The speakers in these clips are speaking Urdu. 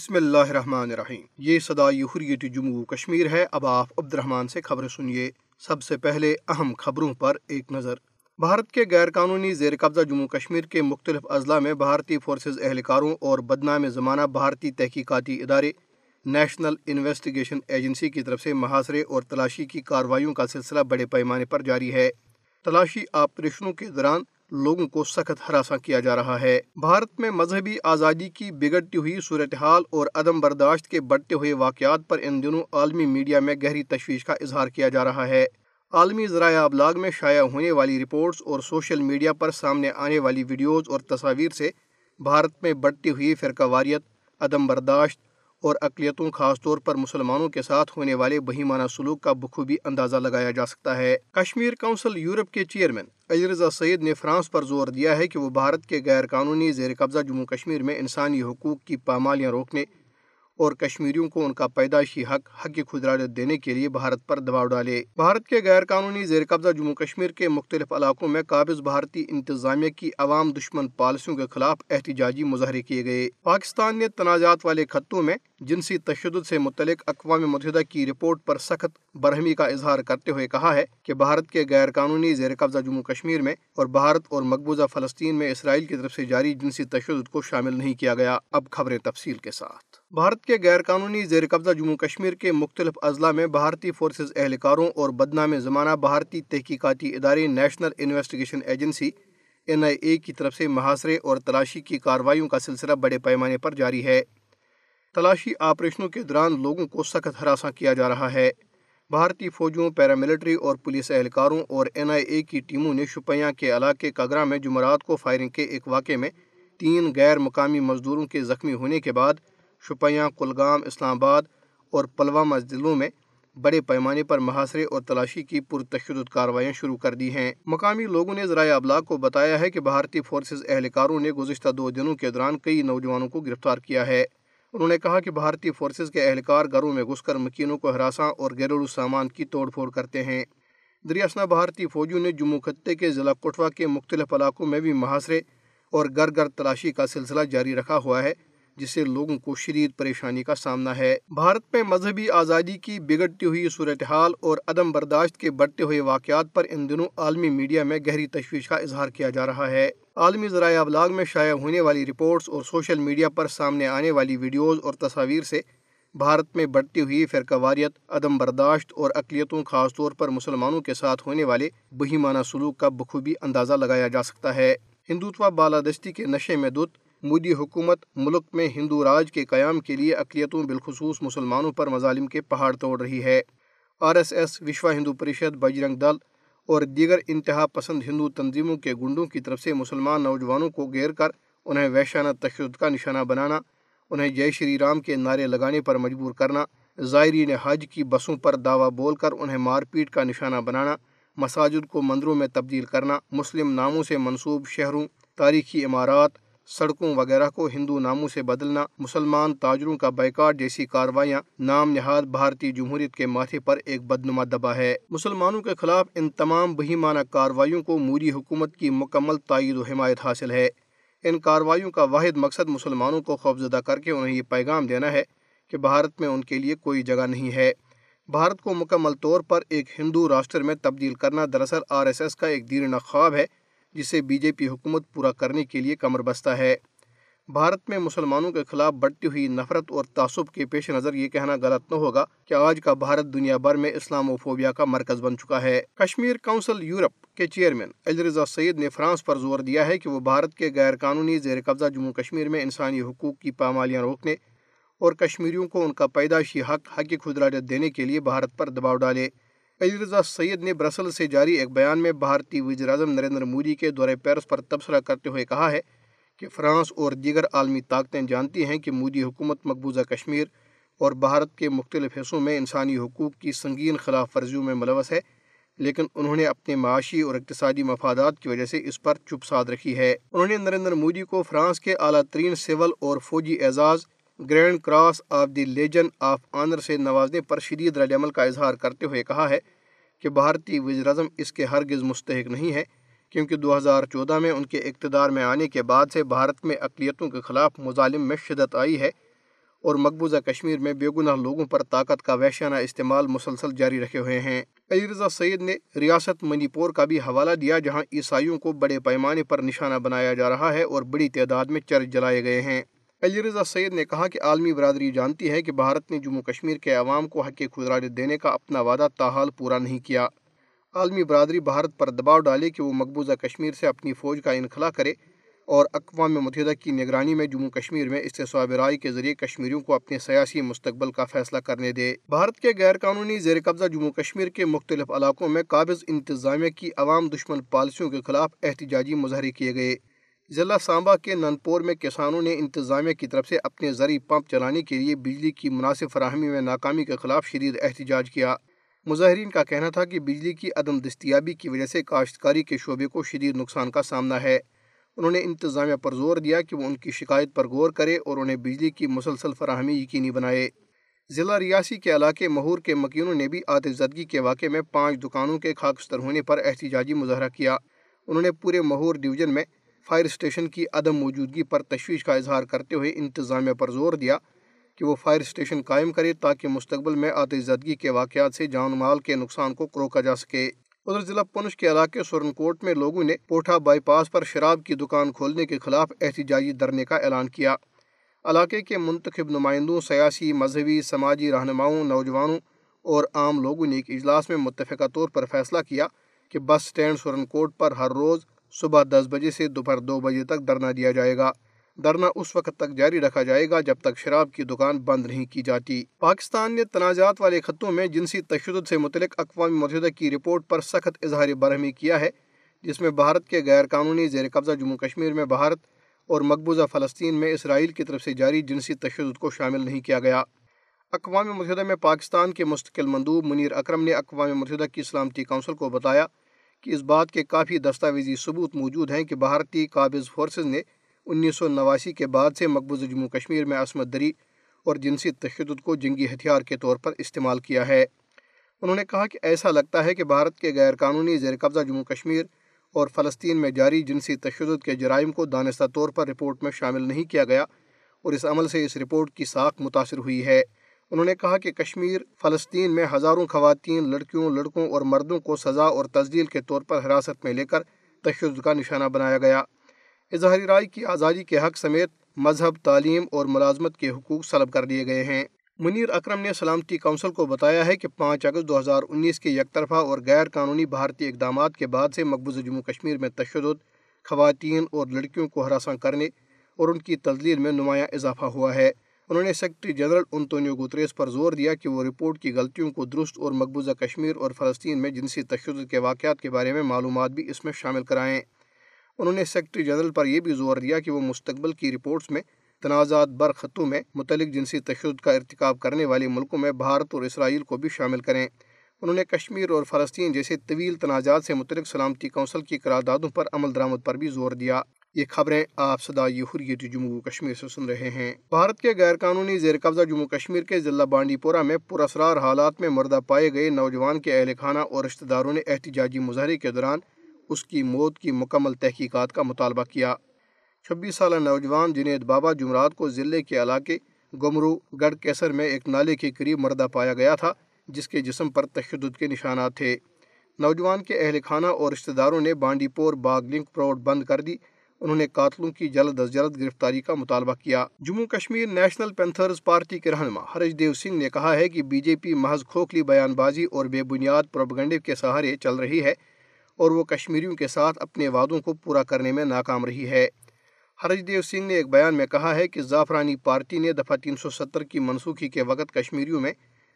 بسم اللہ الرحمن الرحیم۔ یہ صدائی حریت جموں کشمیر ہے۔ اب آپ عبد الرحمن سے خبریں سنیے۔ سب سے پہلے اہم خبروں پر ایک نظر۔ بھارت کے غیر قانونی زیر قبضہ جموں کشمیر کے مختلف اضلاع میں بھارتی فورسز، اہلکاروں اور بدنام زمانہ بھارتی تحقیقاتی ادارے نیشنل انویسٹیگیشن ایجنسی کی طرف سے محاصرے اور تلاشی کی کارروائیوں کا سلسلہ بڑے پیمانے پر جاری ہے۔ تلاشی آپریشنوں کے دوران لوگوں کو سخت ہراساں کیا جا رہا ہے۔ بھارت میں مذہبی آزادی کی بگڑتی ہوئی صورتحال اور عدم برداشت کے بڑھتے ہوئے واقعات پر ان دنوں عالمی میڈیا میں گہری تشویش کا اظہار کیا جا رہا ہے۔ عالمی ذرائع ابلاغ میں شائع ہونے والی رپورٹس اور سوشل میڈیا پر سامنے آنے والی ویڈیوز اور تصاویر سے بھارت میں بڑھتی ہوئی فرقہ واریت، عدم برداشت اور اقلیتوں خاص طور پر مسلمانوں کے ساتھ ہونے والے بہیمانہ سلوک کا بخوبی اندازہ لگایا جا سکتا ہے۔ کشمیر کونسل یورپ کے چیئرمین علی رضا سعید نے فرانس پر زور دیا ہے کہ وہ بھارت کے غیر قانونی زیر قبضہ جموں کشمیر میں انسانی حقوق کی پامالیاں روکنے اور کشمیریوں کو ان کا پیدائشی حق حق خدراجت دینے کے لیے بھارت پر دباؤ ڈالے۔ بھارت کے غیر قانونی زیر قبضہ جموں کشمیر کے مختلف علاقوں میں قابض بھارتی انتظامیہ کی عوام دشمن پالیسیوں کے خلاف احتجاجی مظاہرے کیے گئے۔ پاکستان نے تنازعات والے خطوں میں جنسی تشدد سے متعلق اقوام متحدہ کی رپورٹ پر سخت برہمی کا اظہار کرتے ہوئے کہا ہے کہ بھارت کے غیر قانونی زیر قبضہ جموں کشمیر میں اور بھارت اور مقبوضہ فلسطین میں اسرائیل کی طرف سے جاری جنسی تشدد کو شامل نہیں کیا گیا۔ اب خبریں تفصیل کے ساتھ۔ بھارت کے غیر قانونی زیر قبضہ جموں کشمیر کے مختلف اضلاع میں بھارتی فورسز اہلکاروں اور بدنام زمانہ بھارتی تحقیقاتی ادارے national investigation agency N I A کی طرف سے محاصرے اور تلاشی کی کارروائیوں کا سلسلہ بڑے پیمانے پر جاری ہے۔ تلاشی آپریشنوں کے دوران لوگوں کو سخت ہراساں کیا جا رہا ہے۔ بھارتی فوجوں پیراملٹری اور پولیس اہلکاروں اور این آئی اے کی ٹیموں نے شپیاں کے علاقے کگرا میں جمعرات کو فائرنگ کے ایک واقعے میں تین غیر مقامی مزدوروں کے زخمی ہونے کے بعد شپیاں، کلگام، اسلام آباد اور پلوامہ ضلعوں میں بڑے پیمانے پر محاصرے اور تلاشی کی پرتشدد کارروائیاں شروع کر دی ہیں۔ مقامی لوگوں نے ذرائع ابلاغ کو بتایا ہے کہ بھارتی فورسز اہلکاروں نے گزشتہ دو دنوں کے دوران کئی نوجوانوں کو گرفتار کیا ہے۔ انہوں نے کہا کہ بھارتی فورسز کے اہلکار گھروں میں گھس کر مکینوں کو ہراساں اور گھریلو سامان کی توڑ پھوڑ کرتے ہیں۔ دریاسنا بھارتی فوجیوں نے جموں خطے کے ضلع کٹوا کے مختلف علاقوں میں بھی محاصرے اور گھر گھر تلاشی کا سلسلہ جاری رکھا ہوا ہے۔ جس سے لوگوں کو شدید پریشانی کا سامنا ہے۔ بھارت میں مذہبی آزادی کی بگڑتی ہوئی صورتحال اور عدم برداشت کے بڑھتے ہوئے واقعات پر ان دنوں عالمی میڈیا میں گہری تشویش کا اظہار کیا جا رہا ہے۔ عالمی ذرائع ابلاغ میں شائع ہونے والی رپورٹس اور سوشل میڈیا پر سامنے آنے والی ویڈیوز اور تصاویر سے بھارت میں بڑھتی ہوئی فرقہ واریت عدم برداشت اور اقلیتوں، خاص طور پر مسلمانوں کے ساتھ ہونے والے بہیمانہ سلوک کا بخوبی اندازہ لگایا جا سکتا ہے۔ ہندوتوا بالادستی کے نشے میں دت مودی حکومت ملک میں ہندو راج کے قیام کے لیے اقلیتوں بالخصوص مسلمانوں پر مظالم کے پہاڑ توڑ رہی ہے۔ R S S, Vishwa Hindu Parishad, Bajrang Dal اور دیگر انتہا پسند ہندو تنظیموں کے گنڈوں کی طرف سے مسلمان نوجوانوں کو گھیر کر انہیں ویشانہ تشدد کا نشانہ بنانا، انہیں جے شری رام کے نعرے لگانے پر مجبور کرنا، زائرین حج کی بسوں پر دعویٰ بول کر انہیں مار پیٹ کا نشانہ بنانا، مساجد کو مندروں میں تبدیل کرنا، مسلم ناموں سے منسوب شہروں، تاریخی عمارات سڑکوں وغیرہ کو ہندو ناموں سے بدلنا، مسلمان تاجروں کا بیکاٹ جیسی کاروائیاں نام نہاد بھارتی جمہوریت کے ماتھے پر ایک بدنما دبا ہے۔ مسلمانوں کے خلاف ان تمام بہیمانہ کاروائیوں کو موری حکومت کی مکمل تائید و حمایت حاصل ہے۔ ان کاروائیوں کا واحد مقصد مسلمانوں کو خوفزدہ کر کے انہیں یہ پیغام دینا ہے کہ بھارت میں ان کے لیے کوئی جگہ نہیں ہے۔ بھارت کو مکمل طور پر ایک ہندو راشٹر میں تبدیل کرنا دراصل آر ایس ایس کا ایک دیرینہ خواب ہے۔ جسے بی جے پی حکومت پورا کرنے کے لیے کمر بستہ ہے۔ بھارت میں مسلمانوں کے خلاف بڑھتی ہوئی نفرت اور تعصب کے پیش نظر یہ کہنا غلط نہ ہوگا کہ آج کا بھارت دنیا بھر میں اسلام و فوبیا کا مرکز بن چکا ہے۔ کشمیر کونسل یورپ کے چیئرمین علی رضا سعید نے فرانس پر زور دیا ہے کہ وہ بھارت کے غیر قانونی زیر قبضہ جموں کشمیر میں انسانی حقوق کی پامالیاں روکنے اور کشمیریوں کو ان کا پیدائشی حق حق خدراجت دینے کے لیے بھارت پر دباؤ ڈالے۔ علی رضا، سید نے برسل سے جاری ایک بیان میں بھارتی وزیر اعظم نریندر مودی کے دورے پیرس پر تبصرہ کرتے ہوئے کہا ہے کہ فرانس اور دیگر عالمی طاقتیں جانتی ہیں کہ مودی حکومت مقبوضہ کشمیر اور بھارت کے مختلف حصوں میں انسانی حقوق کی سنگین خلاف ورزیوں میں ملوث ہے، لیکن انہوں نے اپنے معاشی اور اقتصادی مفادات کی وجہ سے اس پر چپ ساد رکھی ہے۔ انہوں نے نریندر مودی کو فرانس کے اعلیٰ ترین سول اور فوجی اعزاز grand cross of the legion of honour سے نوازنے پر شدید رد عمل کا اظہار کرتے ہوئے کہا ہے کہ بھارتی وزیر اعظم اس کے ہرگز مستحق نہیں ہے، کیونکہ دو ہزار چودہ میں ان کے اقتدار میں آنے کے بعد سے بھارت میں اقلیتوں کے خلاف مظالم میں شدت آئی ہے اور مقبوضہ کشمیر میں بے گناہ لوگوں پر طاقت کا وحشانہ استعمال مسلسل جاری رکھے ہوئے ہیں۔ علی رضا سعید نے ریاست منی پور کا بھی حوالہ دیا جہاں عیسائیوں کو بڑے پیمانے پر نشانہ بنایا جا رہا ہے اور بڑی تعداد میں چرچ جلائے گئے ہیں۔ علی رضا نے کہا کہ عالمی برادری جانتی ہے کہ بھارت نے جموں کشمیر کے عوام کو حق خدراج دینے کا اپنا وعدہ تاحال پورا نہیں کیا۔ عالمی برادری بھارت پر دباؤ ڈالے کہ وہ مقبوضہ کشمیر سے اپنی فوج کا انخلا کرے اور اقوام متحدہ کی نگرانی میں جموں کشمیر میں استصواب رائے کے ذریعے کشمیریوں کو اپنے سیاسی مستقبل کا فیصلہ کرنے دے۔ بھارت کے غیر قانونی زیر قبضہ جموں کشمیر کے مختلف علاقوں میں قابض انتظامیہ کی عوام دشمن پالیسیوں کے خلاف احتجاجی مظاہرے کیے گئے۔ ضلع سانبا کے ننپور میں کسانوں نے انتظامیہ کی طرف سے اپنے زرعی پمپ چلانے کے لیے بجلی کی مناسب فراہمی میں ناکامی کے خلاف شدید احتجاج کیا۔ مظاہرین کا کہنا تھا کہ بجلی کی عدم دستیابی کی وجہ سے کاشتکاری کے شعبے کو شدید نقصان کا سامنا ہے۔ انہوں نے انتظامیہ پر زور دیا کہ وہ ان کی شکایت پر غور کرے اور انہیں بجلی کی مسلسل فراہمی یقینی بنائے۔ ضلع ریاسی کے علاقے مہور کے مکینوں نے بھی آتش زدگی کے واقعے میں پانچ دکانوں کے خاکستر ہونے پر احتجاجی مظاہرہ کیا۔ انہوں نے پورے مہور ڈویژن میں فائر اسٹیشن کی عدم موجودگی پر تشویش کا اظہار کرتے ہوئے انتظامیہ پر زور دیا کہ وہ فائر اسٹیشن قائم کرے تاکہ مستقبل میں آتش زدگی کے واقعات سے جان مال کے نقصان کو روکا جا سکے۔ ادھر ضلع پنچ کے علاقے سورن کوٹ میں لوگوں نے پوٹھا بائی پاس پر شراب کی دکان کھولنے کے خلاف احتجاجی دھرنے کا اعلان کیا۔ علاقے کے منتخب نمائندوں، سیاسی، مذہبی، سماجی رہنماؤں، نوجوانوں اور عام لوگوں نے ایک اجلاس میں متفقہ طور پر فیصلہ کیا کہ بس سٹینڈ سورن کوٹ پر ہر روز صبح دس بجے سے دوپہر دو بجے تک دھرنا دیا جائے گا۔ دھرنا اس وقت تک جاری رکھا جائے گا جب تک شراب کی دکان بند نہیں کی جاتی۔ پاکستان نے تنازعات والے خطوں میں جنسی تشدد سے متعلق اقوام متحدہ کی رپورٹ پر سخت اظہار برہمی کیا ہے، جس میں بھارت کے غیر قانونی زیر قبضہ جموں کشمیر میں بھارت اور مقبوضہ فلسطین میں اسرائیل کی طرف سے جاری جنسی تشدد کو شامل نہیں کیا گیا۔ اقوام متحدہ میں پاکستان کے مستقل مندوب منیر اکرم نے اقوام متحدہ کی سلامتی کونسل کو بتایا کہ اس بات کے کافی دستاویزی ثبوت موجود ہیں کہ بھارتی قابض فورسز نے انیس سو نواسی کے بعد سے مقبوضہ جموں کشمیر میں عصمت دری اور جنسی تشدد کو جنگی ہتھیار کے طور پر استعمال کیا ہے۔ انہوں نے کہا کہ ایسا لگتا ہے کہ بھارت کے غیر قانونی زیر قبضہ جموں کشمیر اور فلسطین میں جاری جنسی تشدد کے جرائم کو دانستہ طور پر رپورٹ میں شامل نہیں کیا گیا اور اس عمل سے اس رپورٹ کی ساخت متاثر ہوئی ہے۔ انہوں نے کہا کہ کشمیر، فلسطین میں ہزاروں خواتین، لڑکیوں، لڑکوں اور مردوں کو سزا اور تزدیل کے طور پر حراست میں لے کر تشدد کا نشانہ بنایا گیا۔ اظہاری رائے کی آزادی کے حق سمیت مذہب، تعلیم اور ملازمت کے حقوق سلب کر دیے گئے ہیں۔ منیر اکرم نے سلامتی کونسل کو بتایا ہے کہ پانچ اگست دو ہزار انیس کے یک طرفہ اور غیر قانونی بھارتی اقدامات کے بعد سے مقبوضہ جموں کشمیر میں تشدد، خواتین اور لڑکیوں کو ہراساں کرنے اور ان کی تزلیل میں نمایاں اضافہ ہوا ہے۔ انہوں نے سیکرٹری جنرل انتونیو گوتریس پر زور دیا کہ وہ رپورٹ کی غلطیوں کو درست اور مقبوضہ کشمیر اور فلسطین میں جنسی تشدد کے واقعات کے بارے میں معلومات بھی اس میں شامل کرائیں۔ انہوں نے سیکرٹری جنرل پر یہ بھی زور دیا کہ وہ مستقبل کی رپورٹس میں تنازعات بر خطوں میں متعلق جنسی تشدد کا ارتکاب کرنے والے ملکوں میں بھارت اور اسرائیل کو بھی شامل کریں۔ انہوں نے کشمیر اور فلسطین جیسے طویل تنازعات سے متعلق سلامتی کونسل کی قراردادوں پر عمل درآمد پر بھی زور دیا۔ یہ خبریں آپ صدائی حریت جموں کشمیر سے سن رہے ہیں۔ بھارت کے غیر قانونی زیر قبضہ جموں کشمیر کے ضلع بانڈی پورہ میں پراسرار حالات میں مردہ پائے گئے نوجوان کے اہل خانہ اور رشتہ داروں نے احتجاجی مظاہرے کے دوران اس کی موت کی مکمل تحقیقات کا مطالبہ کیا۔ چھبیس سالہ نوجوان جنید بابا جمعرات کو ضلع کے علاقے گمرو گڑھ کیسر میں ایک نالے کے قریب مردہ پایا گیا تھا، جس کے جسم پر تشدد کے نشانات تھے۔ نوجوان کے اہل خانہ اور رشتہ داروں نے بانڈی پور باغ لنک پروڈ بند کر دی۔ انہوں نے قاتلوں کی جلد از جلد گرفتاری کا مطالبہ کیا۔ Jammu Kashmir national panthers party کے رہنما ہرش دیو سنگھ نے کہا ہے کہ بی جے پی محض کھوکھلی بیان بازی اور بے بنیاد پروپگنڈے کے سہارے چل رہی ہے اور وہ کشمیریوں کے ساتھ اپنے وعدوں کو پورا کرنے میں ناکام رہی ہے۔ ہرج دیو سنگھ نے ایک بیان میں کہا ہے کہ زعفرانی پارٹی نے دفعہ تین سو ستر کی منسوخی کے وقت کشمیریوں میں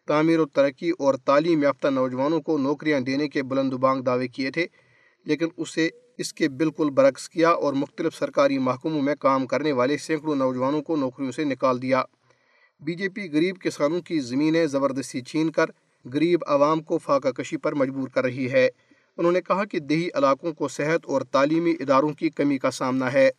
تعمیر و ترقی اور تعلیم یافتہ نوجوانوں کو نوکریاں دینے کے بلند و بانگ دعوے کیے تھے، لیکن اسے اس کے بالکل برعکس کیا اور مختلف سرکاری محکموں میں کام کرنے والے سینکڑوں نوجوانوں کو نوکریوں سے نکال دیا۔ بی جے پی غریب کسانوں کی زمینیں زبردستی چھین کر غریب عوام کو فاقہ کشی پر مجبور کر رہی ہے۔ انہوں نے کہا کہ دیہی علاقوں کو صحت اور تعلیمی اداروں کی کمی کا سامنا ہے۔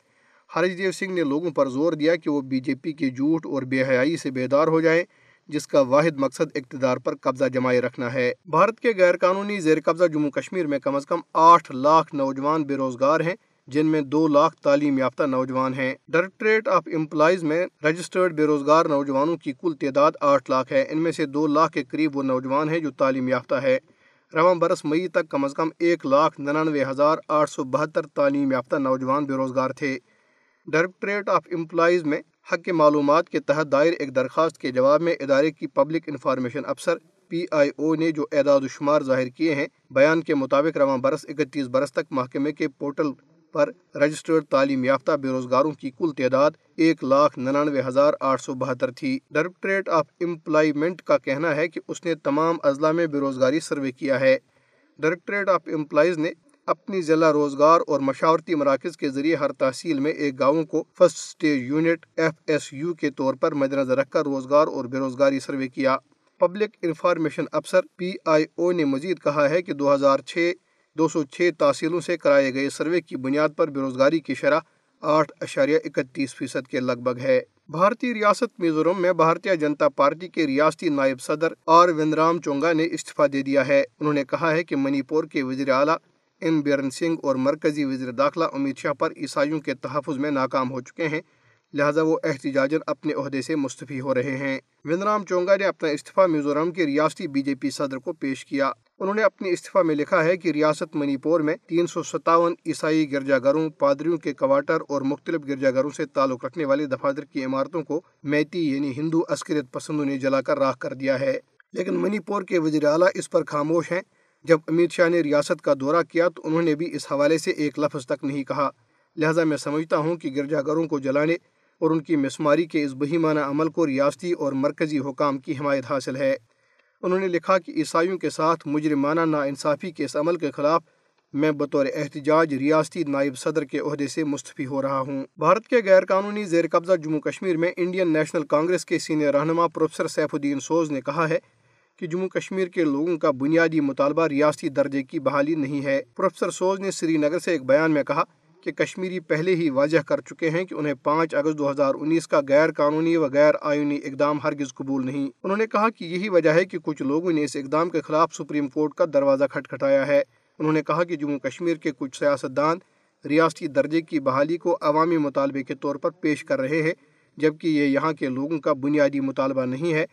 ہریش دیو سنگھ نے لوگوں پر زور دیا کہ وہ بی جے پی کے جھوٹ اور بے حیائی سے بیدار ہو جائیں۔ جس کا واحد مقصد اقتدار پر قبضہ جمائے رکھنا ہے۔ بھارت کے غیر قانونی زیر قبضہ جموں کشمیر میں کم از کم آٹھ لاکھ نوجوان بے روزگار ہیں، جن میں دو لاکھ تعلیم یافتہ نوجوان ہیں۔ ڈائریکٹریٹ آف امپلائز میں رجسٹرڈ بے روزگار نوجوانوں کی کل تعداد آٹھ لاکھ ہے۔ ان میں سے دو لاکھ کے قریب وہ نوجوان ہیں جو تعلیم یافتہ ہے رواں برس مئی تک کم از کم ایک لاکھ ننانوے ہزار آٹھ سو بہتر تعلیم یافتہ نوجوان بے روزگار تھے۔ ڈائریکٹریٹ آف امپلائز میں حق کے معلومات کے تحت دائر ایک درخواست کے جواب میں ادارے کی پبلک انفارمیشن افسر پی آئی او نے جو اعداد و شمار ظاہر کیے ہیں، بیان کے مطابق رواں برس، اکتیس برس تک محکمے کے پورٹل پر رجسٹرڈ تعلیم یافتہ بے روزگاروں کی کل تعداد ایک لاکھ ننانوے ہزار آٹھ سو بہتر تھی۔ ڈائریکٹریٹ آف امپلائمنٹ کا کہنا ہے کہ اس نے تمام اضلاع میں بے روزگاری سروے کیا ہے۔ ڈائریکٹریٹ آف امپلائز نے اپنی ضلع روزگار اور مشاورتی مراکز کے ذریعے ہر تحصیل میں ایک گاؤں کو first stage unit F S U کے طور پر مد نظر رکھ کر روزگار اور بے روزگاری سروے کیا۔ پبلک انفارمیشن افسر پی آئی او نے مزید کہا ہے کہ دو ہزار چھ، دو سو چھ تحصیلوں سے کرائے گئے سروے کی بنیاد پر بے روزگاری کی شرح آٹھ اشاریہ اکتیس فیصد کے لگ بھگ ہے۔ بھارتی ریاست میزورم میں بھارتیہ جنتا پارٹی کے ریاستی نائب صدر آر وندرام چونگا نے استعفیٰ دے دیا ہے۔ انہوں نے کہا ہے کہ منی پور کے وزیر اعلیٰ این بیرن سنگھ اور مرکزی وزیر داخلہ امت شاہ پر عیسائیوں کے تحفظ میں ناکام ہو چکے ہیں۔ لہٰذا وہ احتجاجن اپنے عہدے سے مستفی ہو رہے ہیں۔ وندرام چونگا نے اپنا استعفیٰ میزورم کے ریاستی بی جے پی صدر کو پیش کیا۔ انہوں نے اپنے استعفیٰ میں لکھا ہے کہ ریاست منی پور میں تین سو ستاون عیسائی گرجا گھروں پادریوں کے کوارٹر اور مختلف گرجا گھروں سے تعلق رکھنے والے دفاتر کی عمارتوں کو میتی یعنی ہندو عسکریت پسندوں نے جلا کر راہ کر دیا ہے۔ لیکن منی پور کے وزیر اعلیٰ اس پر خاموش ہیں۔ جب امت شاہ نے ریاست کا دورہ کیا تو انہوں نے بھی اس حوالے سے ایک لفظ تک نہیں کہا۔ لہٰذا میں سمجھتا ہوں کہ گرجا گھروں کو جلانے اور ان کی مسماری کے اس بہیمانہ عمل کو ریاستی اور مرکزی حکام کی حمایت حاصل ہے۔ انہوں نے لکھا کہ عیسائیوں کے ساتھ مجرمانہ ناانصافی کے اس عمل کے خلاف میں بطور احتجاج ریاستی نائب صدر کے عہدے سے مستفی ہو رہا ہوں۔ بھارت کے غیر قانونی زیر قبضہ جموں کشمیر میں انڈین نیشنل کانگریس کے سینئر رہنما پروفیسر سیف الدین سوز نے کہا ہے کہ جموں کشمیر کے لوگوں کا بنیادی مطالبہ ریاستی درجے کی بحالی نہیں ہے۔ پروفیسر سوز نے سری نگر سے ایک بیان میں کہا کہ کشمیری پہلے ہی واضح کر چکے ہیں کہ انہیں پانچ اگست دو ہزار انیس کا غیر قانونی و غیر آئینی اقدام ہرگز قبول نہیں۔ انہوں نے کہا کہ یہی وجہ ہے کہ کچھ لوگوں نے اس اقدام کے خلاف سپریم کورٹ کا دروازہ کھٹکھٹایا ہے۔ انہوں نے کہا کہ جموں کشمیر کے کچھ سیاستدان ریاستی درجے کی بحالی کو عوامی مطالبے کے طور پر پیش کر رہے ہیں، جبکہ یہ یہاں کے لوگوں کا بنیادی مطالبہ نہیں ہے۔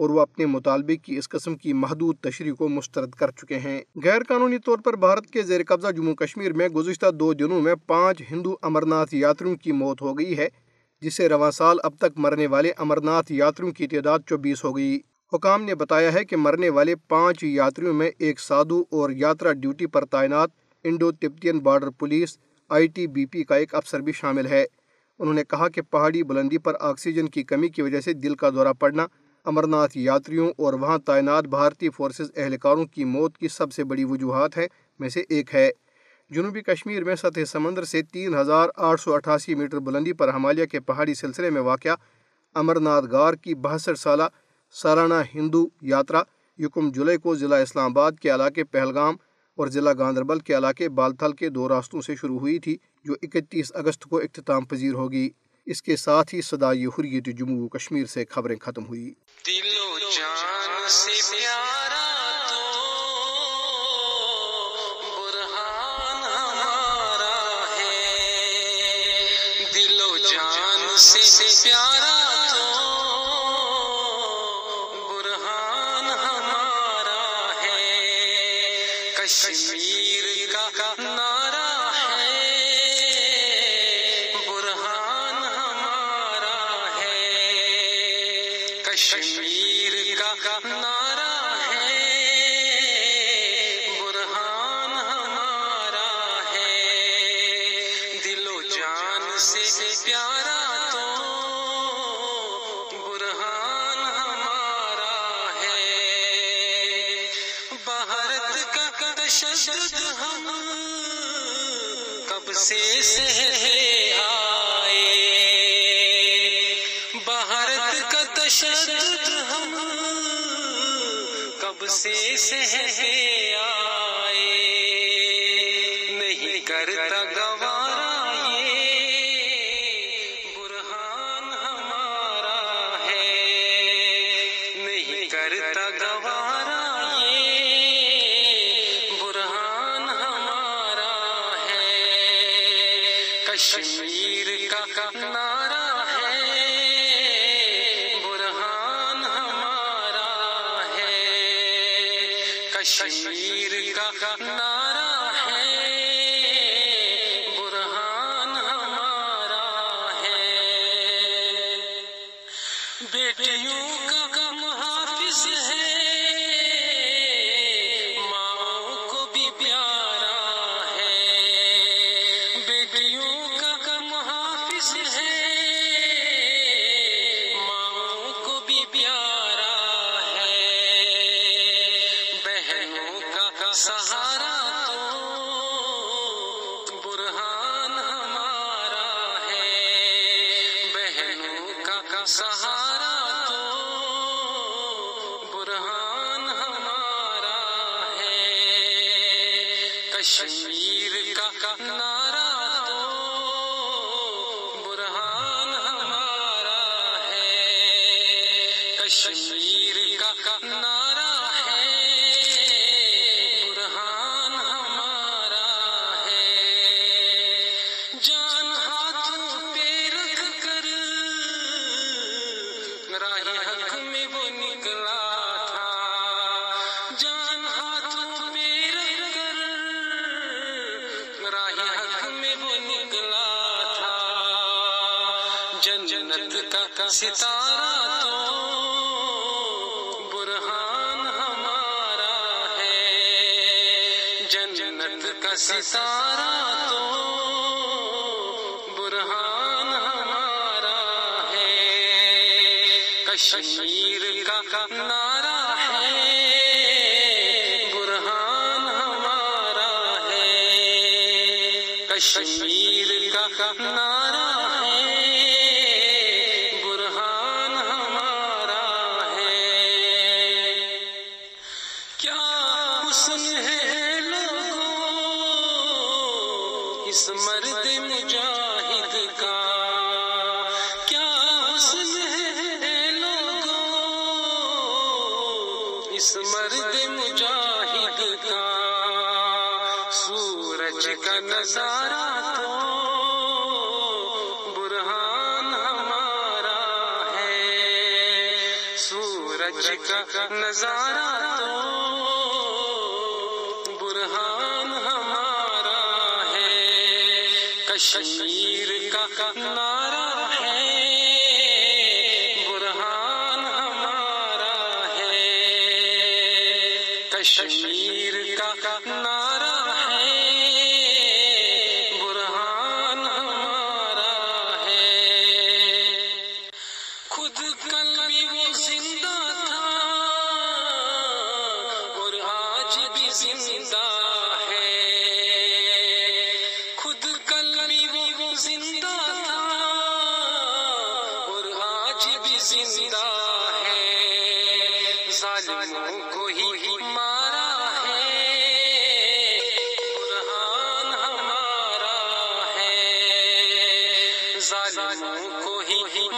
اور وہ اپنے مطالبے کی اس قسم کی محدود تشریح کو مسترد کر چکے ہیں۔ غیر قانونی طور پر بھارت کے زیر قبضہ جموں کشمیر میں گزشتہ دو دنوں میں پانچ ہندو امرناتھ یاتریوں کی موت ہو گئی ہے، جس سے رواں سال اب تک مرنے والے امرناتھ یاتریوں کی تعداد چوبیس ہو گئی۔ حکام نے بتایا ہے کہ مرنے والے پانچ یاتریوں میں ایک سادھو اور یاترا ڈیوٹی پر تعینات Indo Tibetan border police, I T B P کا ایک افسر بھی شامل ہے۔ انہوں نے کہا کہ پہاڑی بلندی پر آکسیجن کی کمی کی وجہ سے دل کا دورہ پڑنا امرناتھ یاتریوں اور وہاں تعینات بھارتی فورسز اہلکاروں کی موت کی سب سے بڑی وجوہات ہے میں سے ایک ہے۔ جنوبی کشمیر میں سطح سمندر سے تین ہزار آٹھ سو اٹھاسی میٹر بلندی پر ہمالیہ کے پہاڑی سلسلے میں واقع امرناتھ غار کی بہتر سالہ سالانہ ہندو یاترا یکم جولائی کو ضلع اسلام آباد کے علاقے پہلگام اور ضلع گاندربل کے علاقے بالتھل کے دو راستوں سے شروع ہوئی تھی، جو اکتیس اگست کو اختتام پذیر ہوگی۔ اس کے ساتھ ہی صدائی حریت جموں کشمیر سے خبریں ختم ہوئی۔ دل و جان سے پیارا برہان ہمارا ہے۔ دل و جان سے پیارا کشمیر کا نعرہ ہے، برہان ہمارا ہے۔ دل و جان سے پیارا تو برہان ہمارا ہے۔ بھارت کا تشدد ہم کب سے سہے سے ہے یوں کا حافظ ہے۔ کشمیر کا نارا دو۔ برہان ہمارا ہے۔ کشمیر جنت کا ستارہ تو برہان ہمارا ہے۔ جنت کا ستارہ تو برہان ہمارا ہے۔ کشمیر کا نعرہ ہے۔ برہان ہمارا ہے۔ کشمیر حسن ہے لوگوں اس کشمیر کا نعرہ ہے برہان ہمارا ہے۔ کشمیر ہی